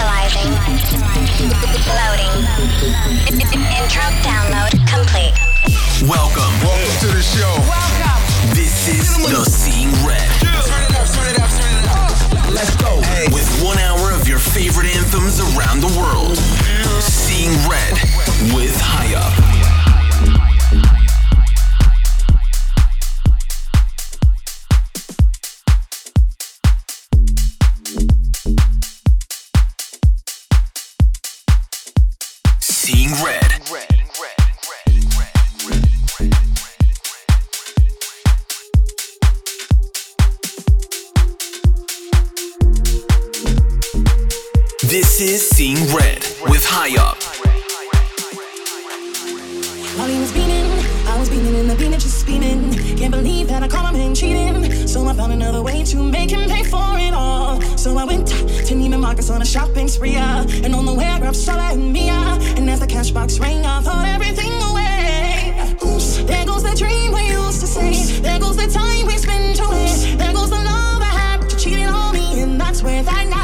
Initializing. Loading. Intro download complete. Welcome. Welcome to the show. Welcome. This is the Seeing Red. Let's go. With one hour of your favorite anthems around the world. Seeing Red with Highup. Is Seeing Red with Highup. While he was beaming, I was beaming and the beamer just beaming. Can't believe that I caught him in cheating. So I found another way to make him pay for it all. So I went to Neiman Marcus on a shopping spree. And on the way, I grabbed Starla and Mia. And as the cash box rang, I thought everything away. Oops, there goes the dream we used to say. Oops. There goes the time we spent away. Oops. There goes the love I had to cheating on me. And that's where that night.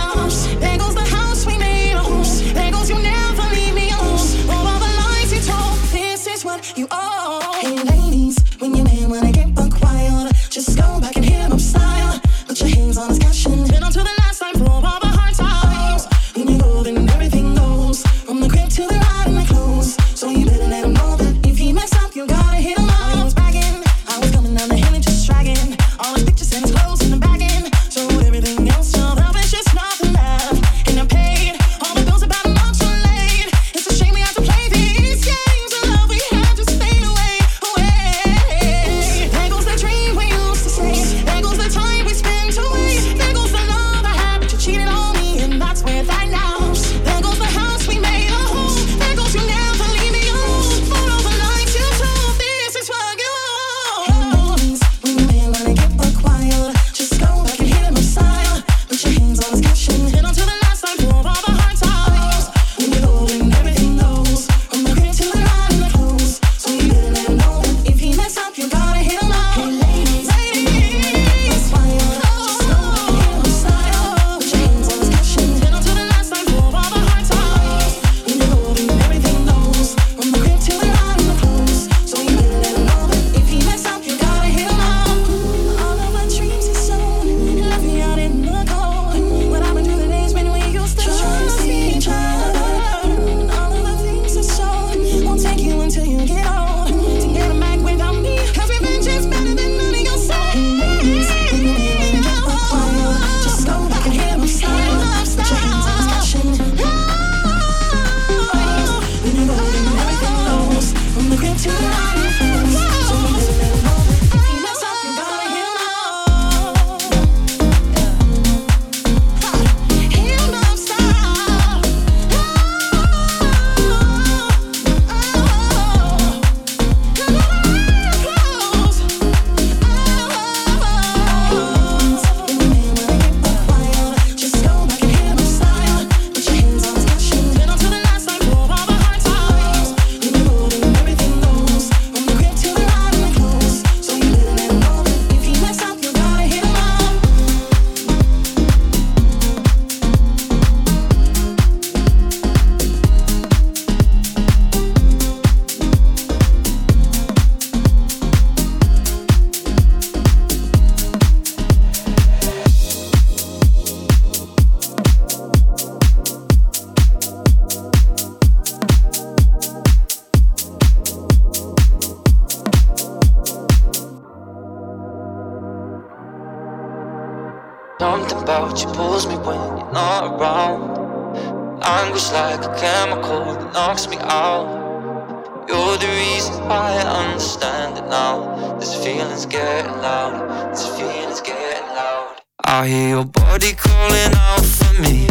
I hear your body calling out for me,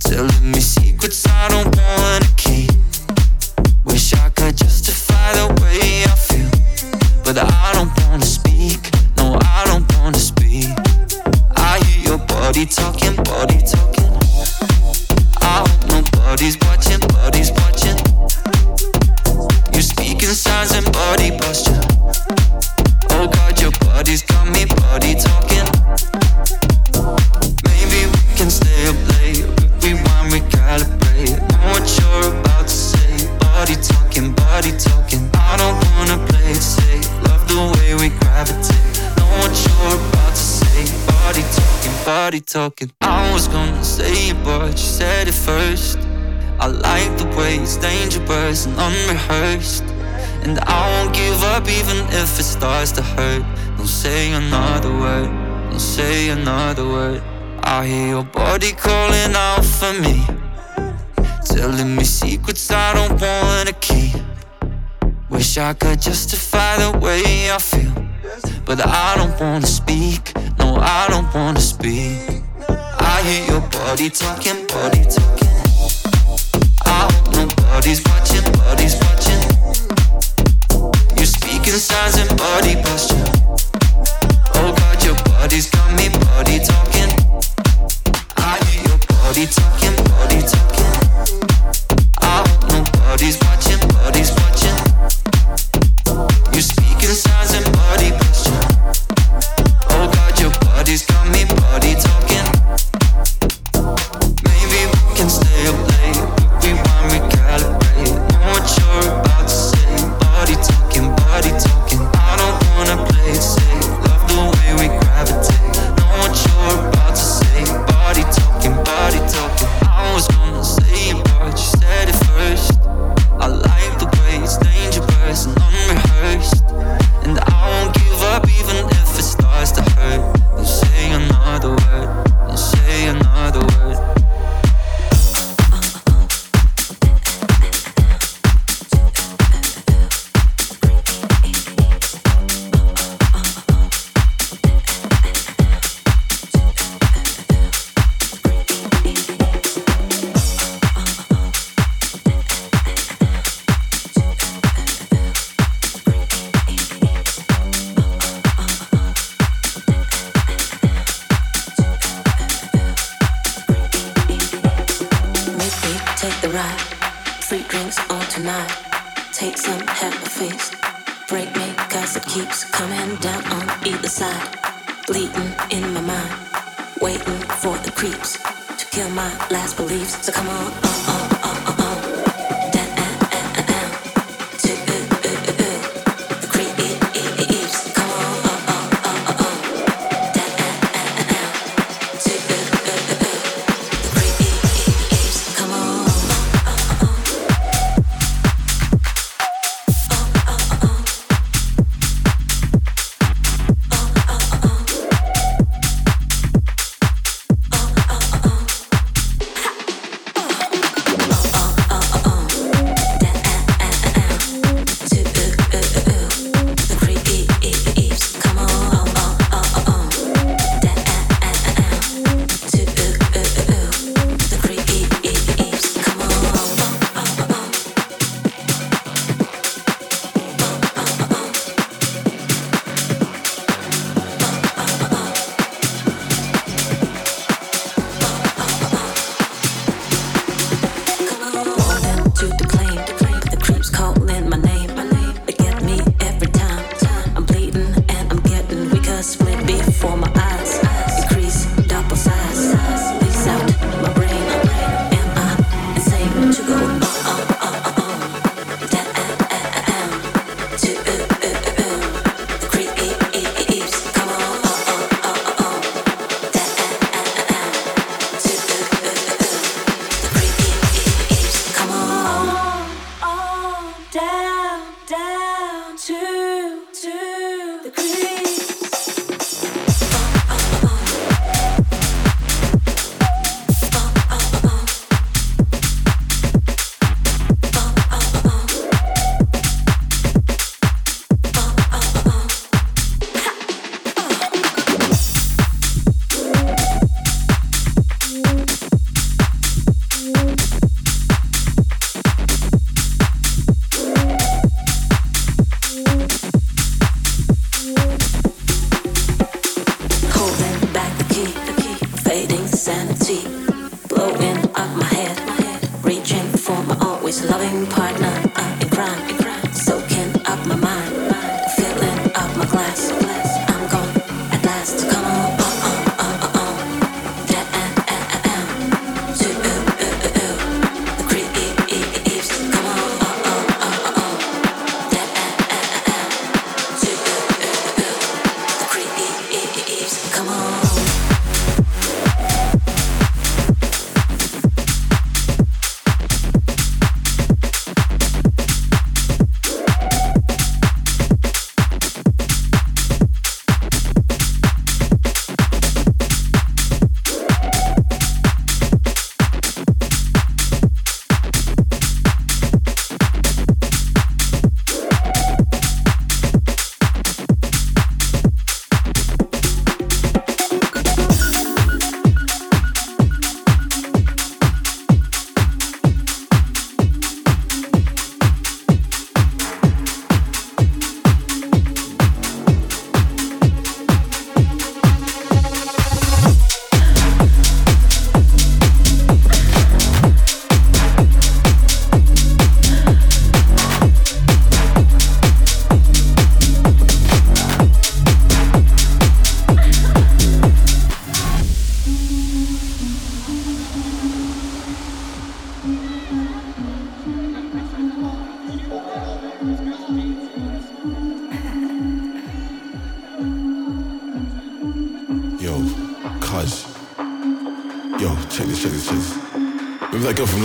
telling me secrets I don't wanna keep. Wish I could justify the way I feel, but I don't wanna speak. No, I don't wanna speak. I hear your body talking, body talking. I hope nobody's watching. talking. I was gonna say it, but you said it first. I like the way it's dangerous and unrehearsed. And I won't give up even if it starts to hurt. Don't say another word, don't say another word. I hear your body calling out for me, telling me secrets I don't wanna keep. Wish I could justify the way I feel, but I don't wanna speak. No, I don't wanna speak. I hear your body talking, body talking. I hope nobody's watching, body's watching. You speaking signs and body posture. Oh God, your body's got me, body talking. I hear your body talking.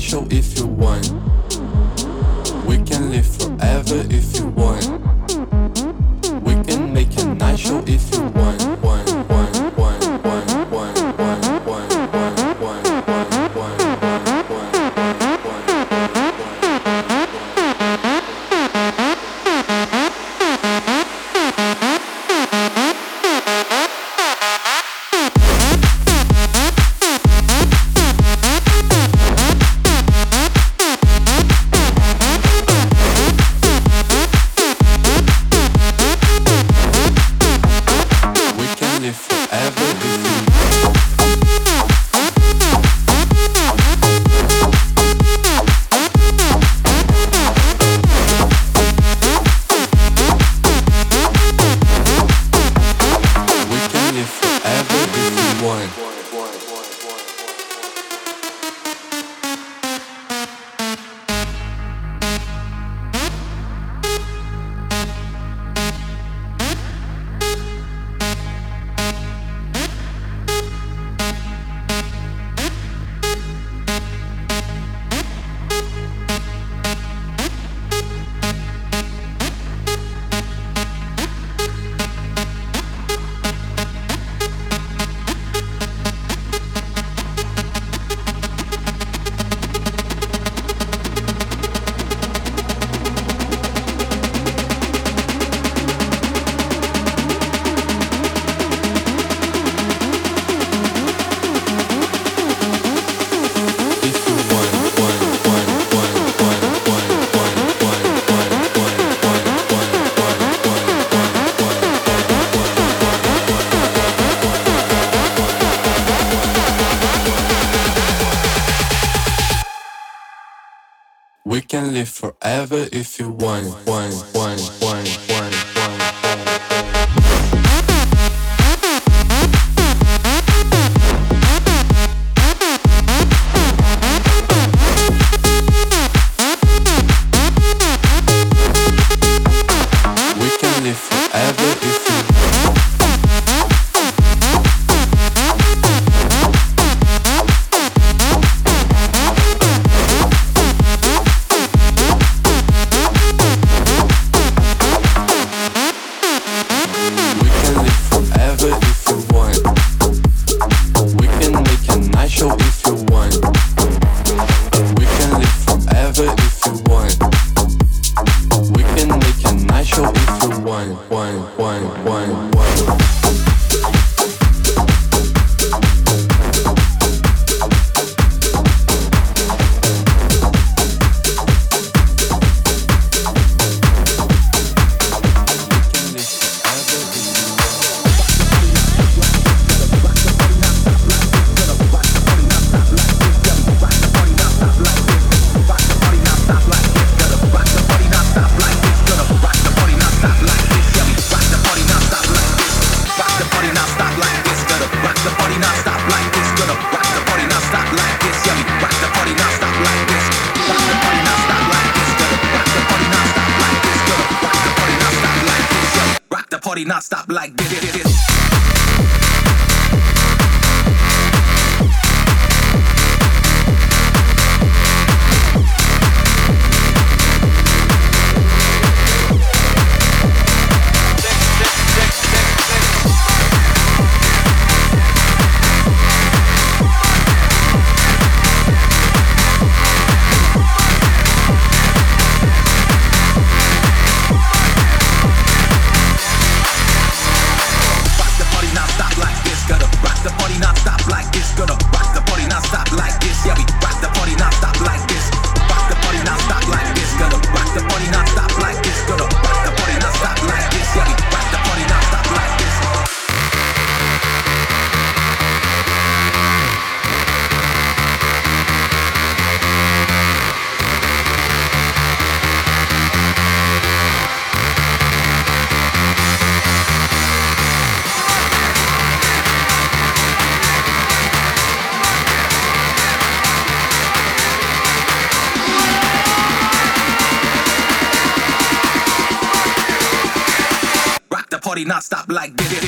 show if you want. We can live forever if you want. We can make a night show if you want. like this.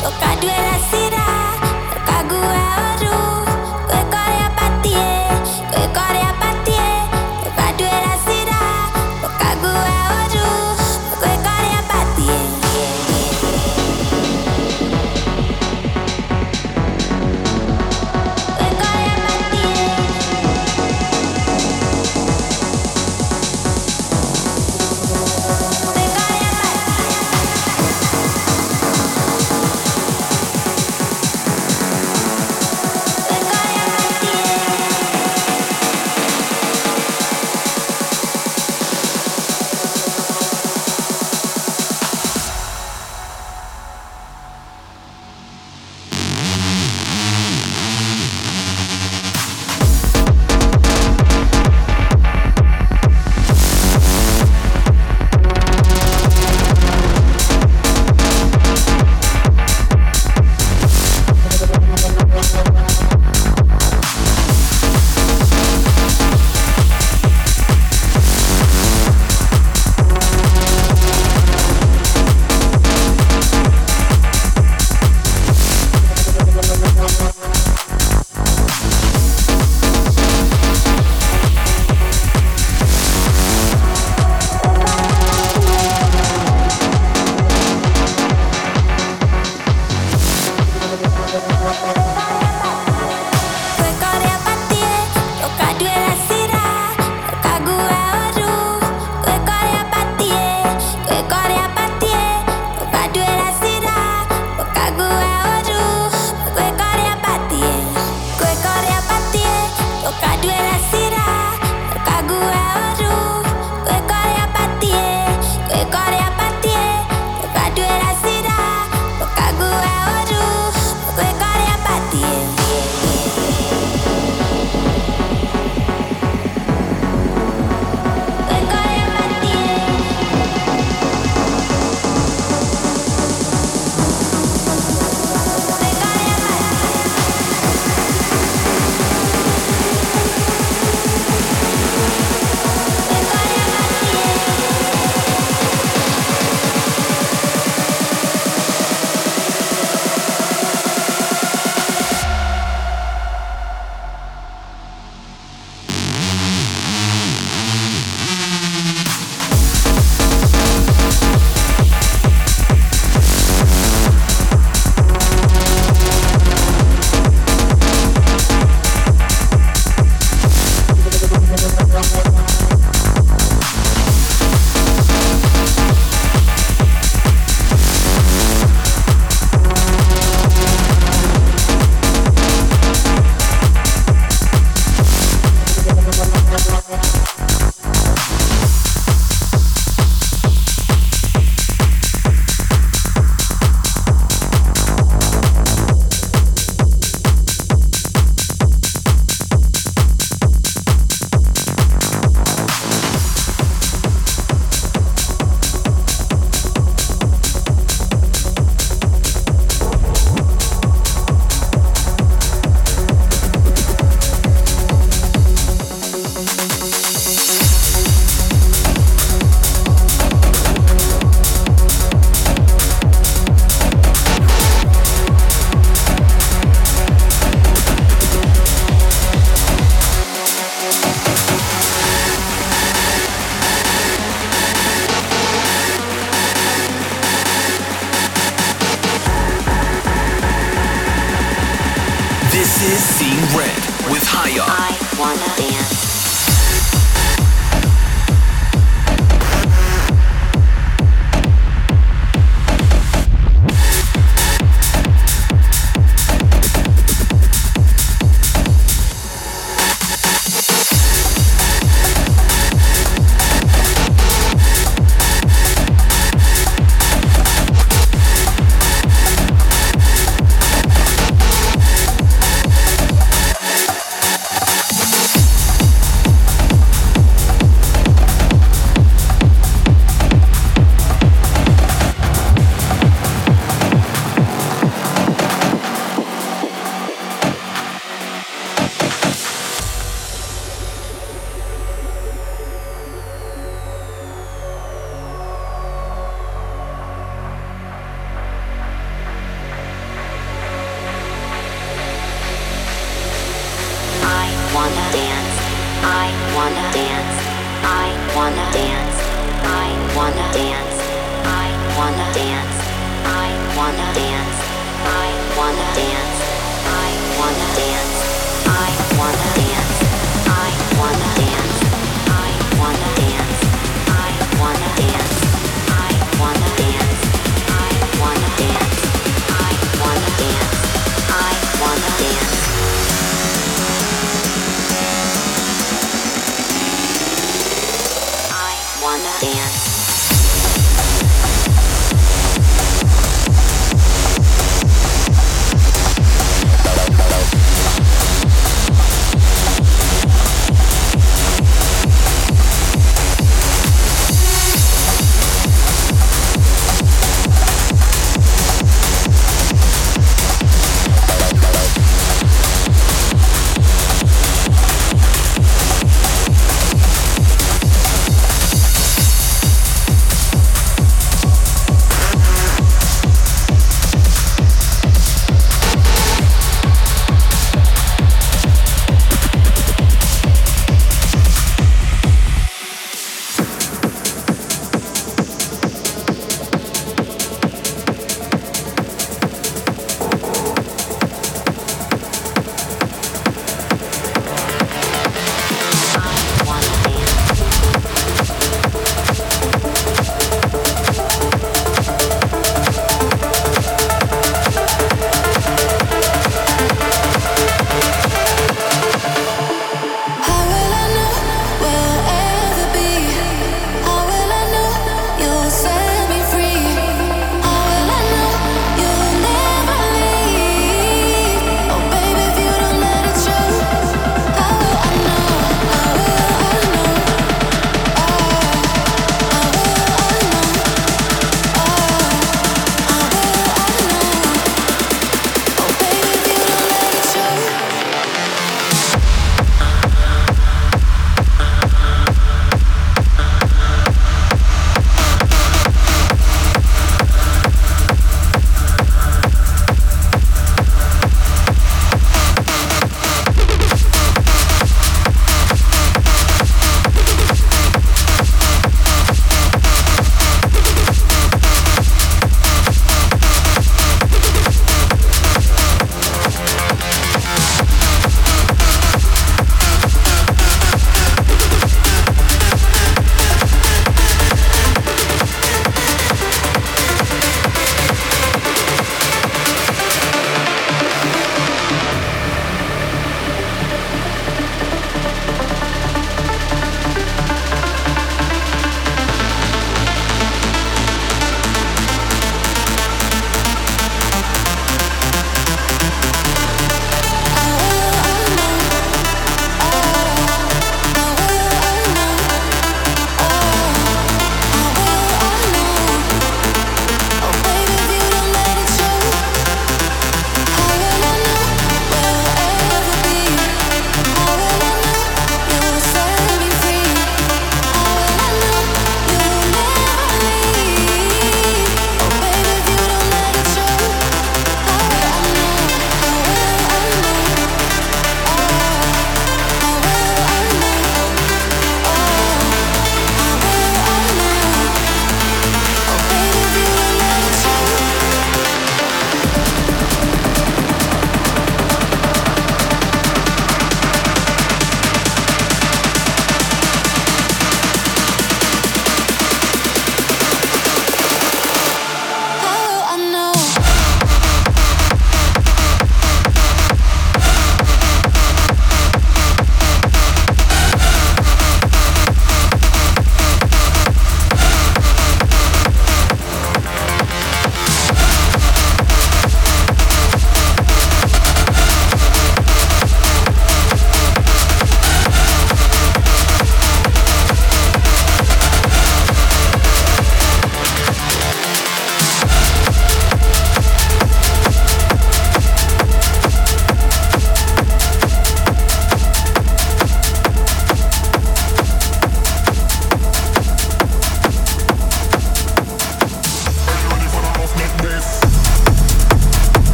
Toca I see.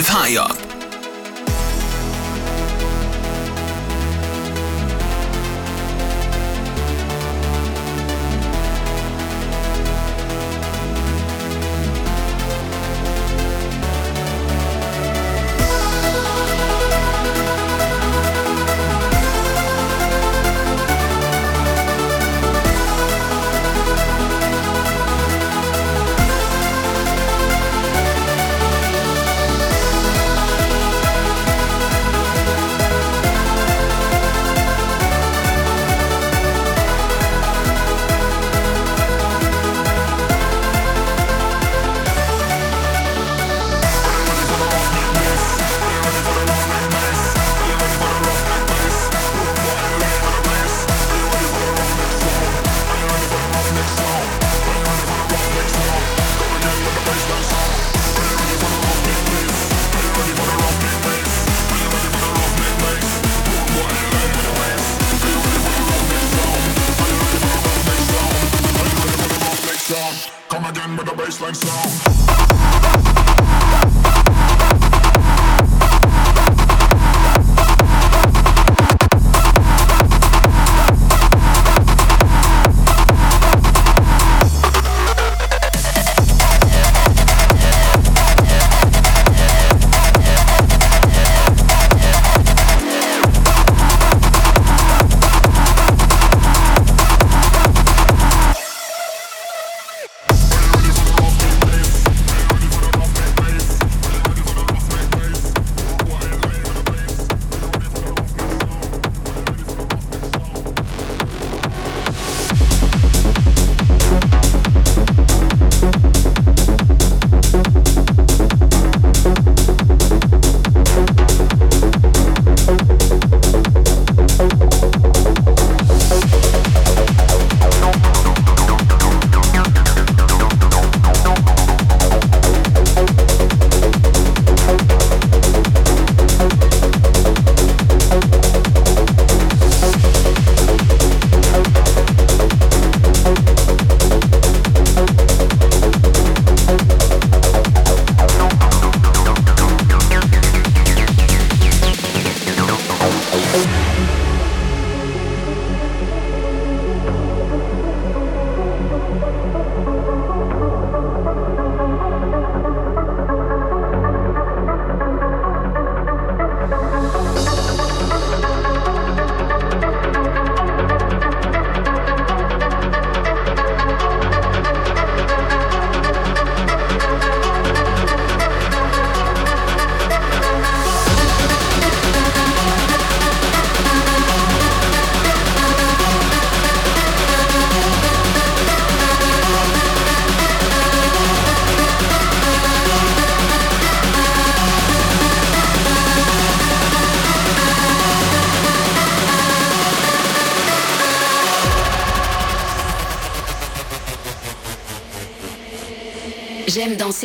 With High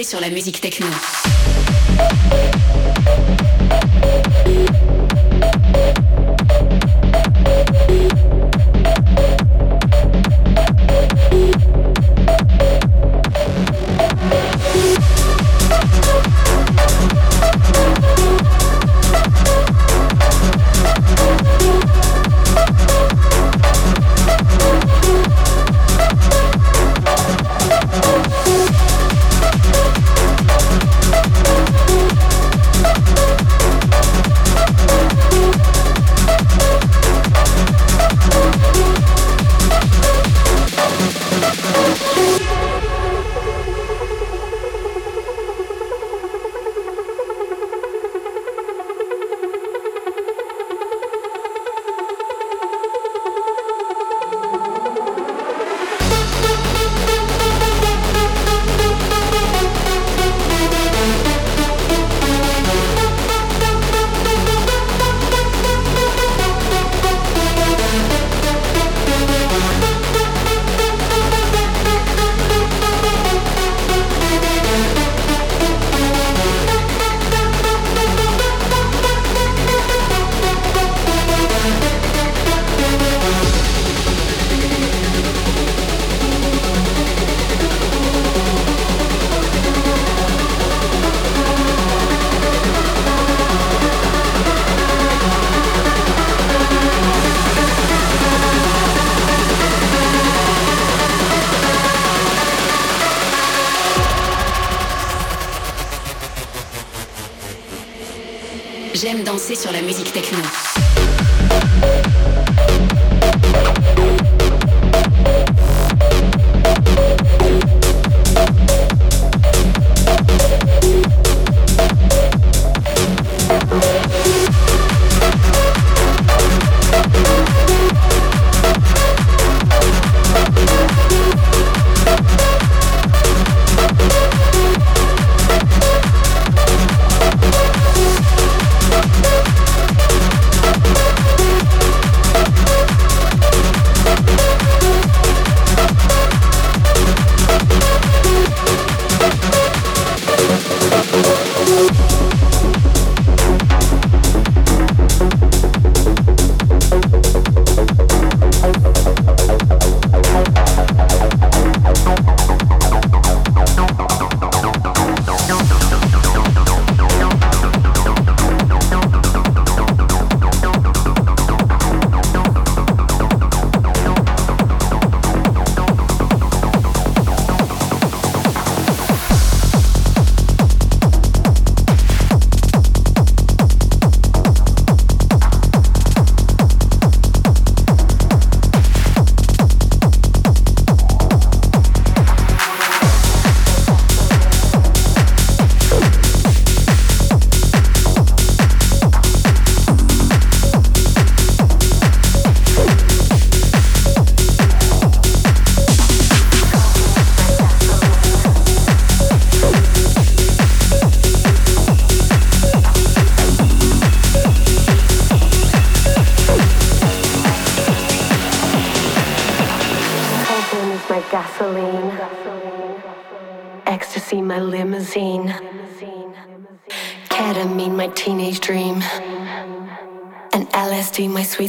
sur la musique techno. Sur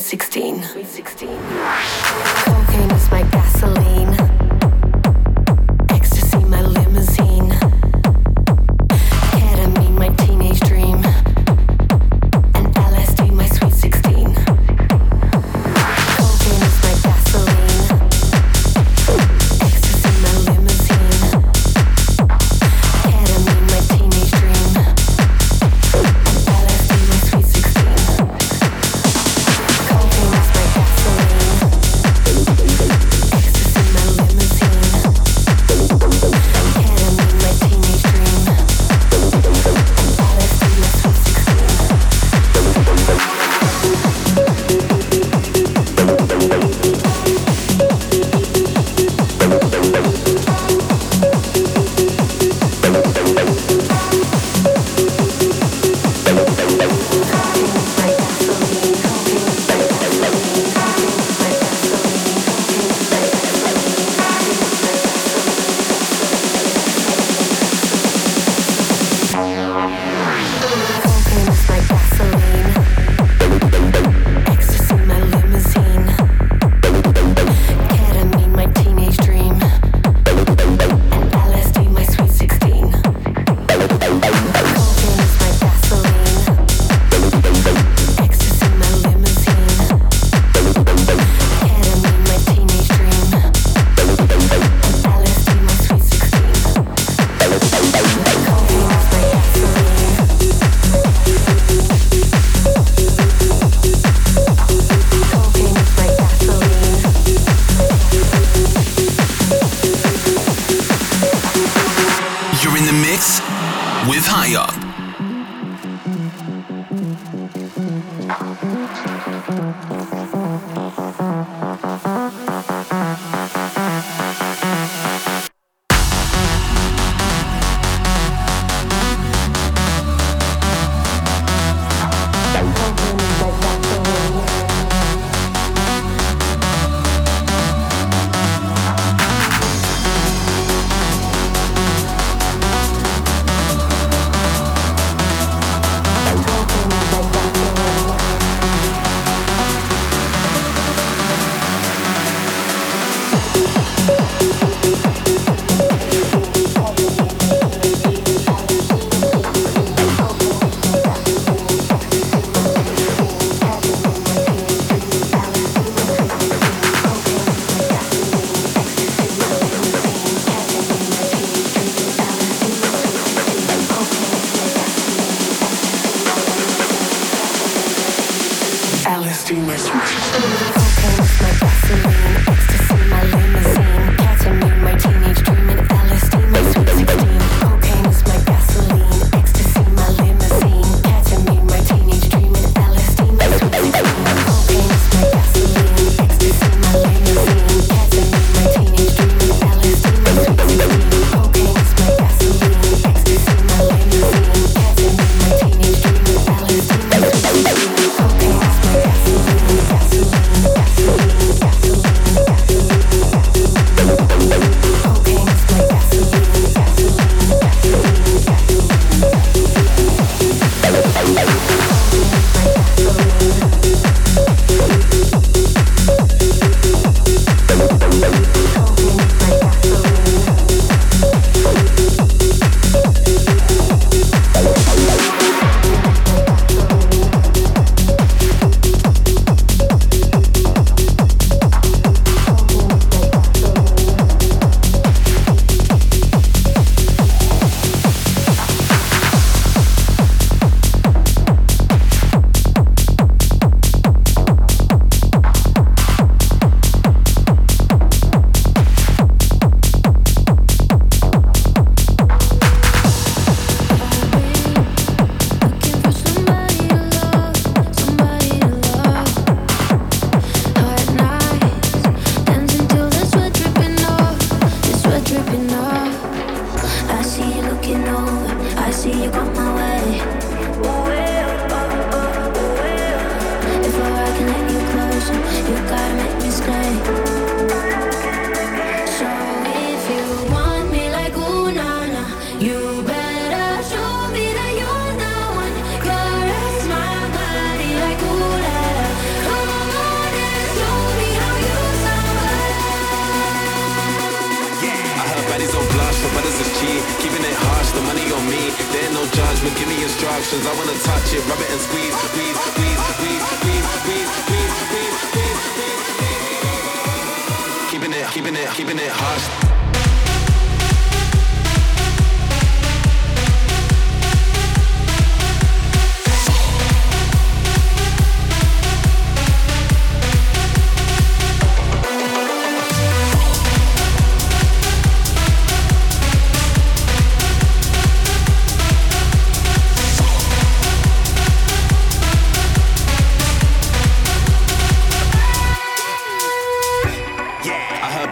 16. Sweet 16.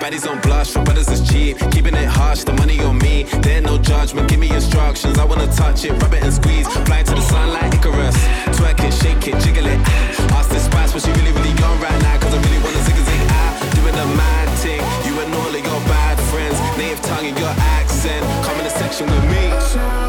Baddies on blush, for brothers is cheap. Keeping it harsh, the money on me. There no judgment, give me instructions. I wanna touch it, rub it and squeeze. Fly to the sun like Icarus. Twerk it, shake it, jiggle it. Ask this spice but she really, really gone right now. Cause I really wanna zig zig out. Doing the mad thing. You and all of your bad friends. Native tongue and your accent. Come in the section with me.